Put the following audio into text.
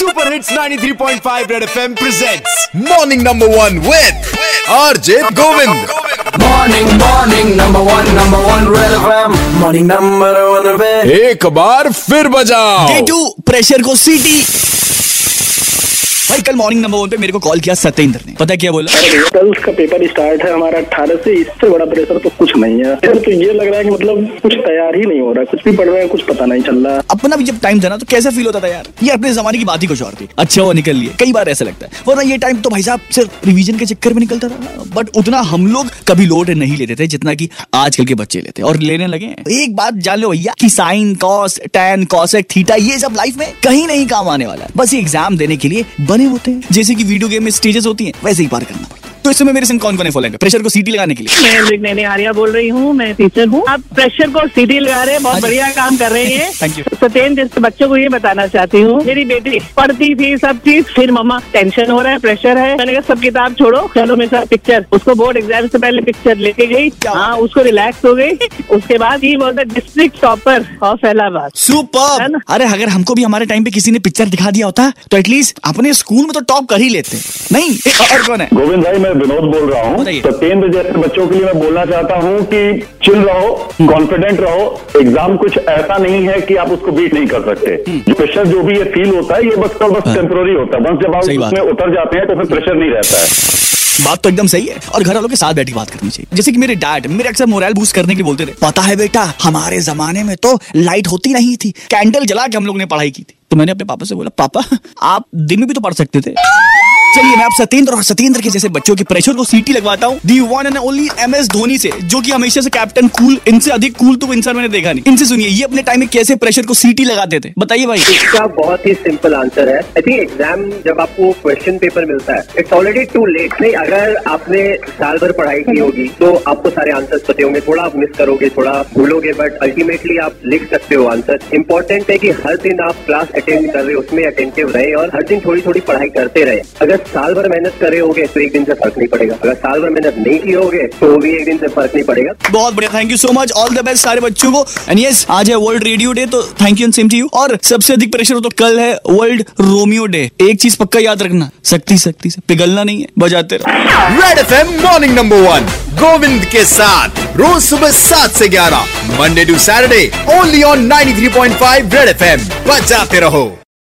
Super hits 93.5 red FM presents morning number one with RJ Govind Morning, morning, number one, number one, Red FM. Morning, number one, Red. एक बार फिर बजाओ to pressure को सीटी भाई कल morning number one पे मेरे को कॉल किया सत्येंद्र ने। पता क्या बोला? कल का पेपर स्टार्ट है हमारा अट्ठारह से इससे बड़ा प्रेशर तो कुछ नहीं है। फिर तो ये लग रहा है कि मतलब कुछ तैयार ही नहीं हो रहा कुछ भी पढ़ रहे हैं कुछ पता नहीं चल रहा। अपना भी जब टाइम था ना तो कैसा फील होता था यार? ये अपने जमाने की बात ही कुछ और थी। अच्छा वो निकल लिए। कई बार ऐसा लगता है। वरना ये टाइम तो भाई साहब सिर्फ़ रिवीजन के चक्कर में निकलता था बट उतना हम लोग कभी लोड नहीं लेते थे जितना की आजकल के बच्चे लेते और लेने लगे एक बात जान लो भैया की sine cos tan cosec theta ये सब लाइफ में कहीं नहीं काम आने वाला है। बस ये एग्ज़ाम देने के लिए बने होते। हैं जैसे कि वीडियो गेम में स्टेजेस होती हैं वैसे ही पार करना। तो इस समय मेरे संग कौन कौन है फॉलो प्रेशर को सीटी लगाने के लिए। मैं विघ्नेनी आर्या बोल रही हूँ मैं टीचर हूँ। आप प्रेशर को सीधी लगा रहे हैं हाँ बहुत बढ़िया काम कर रहे हैं। Thank you. सत्येंद्र जैसे बच्चों को ये बताना चाहती हूँ मेरी बेटी पढ़ती थी सब चीज़ फिर मम्मा टेंशन हो रहा है प्रेशर है। मैंने कहा सब किताब छोड़ो चलो मेरे साथ पिक्चर उसको बोर्ड एग्ज़ाम से पहले पिक्चर लेके गई। हाँ उसको रिलैक्स हो गई। उसके बाद ही बोलता district topper of Allahabad super अरे अगर हमको भी हमारे टाइम पे किसी ने पिक्चर दिखा दिया होता तो एटलीस्ट अपने स्कूल में तो टॉप कर ही लेते। नहीं और कौन है? गोविंद भाई मैं विनोद बोल रहा हूँ। सत्येंद्र जैसे बच्चों के लिए मैं बोलना चाहता हूँ कि चिल रहो कॉन्फिडेंट रहो। एग्ज़ाम कुछ ऐसा नहीं है कि आप उसको बीट नहीं कर सकते। जो प्रेशर जो भी ये फील होता है ये बस और बस टेम्पोरी होता है। बस जब आप। उसमें उतर जाते हैं तो फिर प्रेशर नहीं रहता है। बात तो एकदम सही है। और घर वालों के साथ बैठ के बात करनी चाहिए। जैसे कि मेरे डैड मेरे अक्सर मोरल बूस्ट करने के लिए बोलते थे पता है बेटा हमारे जमाने में तो लाइट होती नहीं थी। कैंडल जला के हम लोग ने पढ़ाई की थी। तो मैंने अपने पापा से बोला पापा आप दिन में भी तो पढ़ सकते थे। चलिए, मैं आप सत्येंद्र और सत्येंद्र के जैसे बच्चों के प्रेशर को सीटी लगवाता हूँ। The one and only M S Dhoni से, जो कि हमेशा से कैप्टन कूल इनसे अधिक कूल तो इंसान मैंने देखा नहीं। इनसे सुनिए, ये अपने टाइम में कैसे प्रेशर को सीटी लगाते थे? बताइए भाई। इसका बहुत ही सिंपल आंसर है। आई थिंक एग्ज़ाम जब आपको क्वेश्चन पेपर मिलता है इट्स ऑलरेडी टू लेट नहीं, अगर आपने साल भर पढ़ाई की होगी तो आपको सारे आंसर पते होंगे। थोड़ा आप मिस करोगे, थोड़ा भूलोगे बट अल्टीमेटली आप लिख सकते हो आंसर इंपॉर्टेंट है कि हर दिन आप क्लास अटेंड कर रहे हो, उसमें अटेंटिव रहे और हर दिन थोड़ी थोड़ी पढ़ाई करते रहे। अगर साल भर मेहनत करे रहे होगे तो एक दिन से फ़र्क नहीं पड़ेगा। अगर साल भर मेहनत नहीं की होगे तो भी एक दिन से फ़र्क नहीं पड़ेगा। बहुत बढ़िया thank you so much all the best सारे बच्चों को। एंड यस आज है वर्ल्ड रेडियो डे तो thank you and same to you और सबसे अधिक प्रेशर हो तो कल है वर्ल्ड रोमियो डे एक चीज़ पक्का याद रखना। शक्ति शक्ति से। पिघलना नहीं है बजाते रहो। Red FM morning number one Govind के साथ। रोज सुबह सात से ग्यारह Monday to Saturday only on 93.5 red FM बजाते रहो।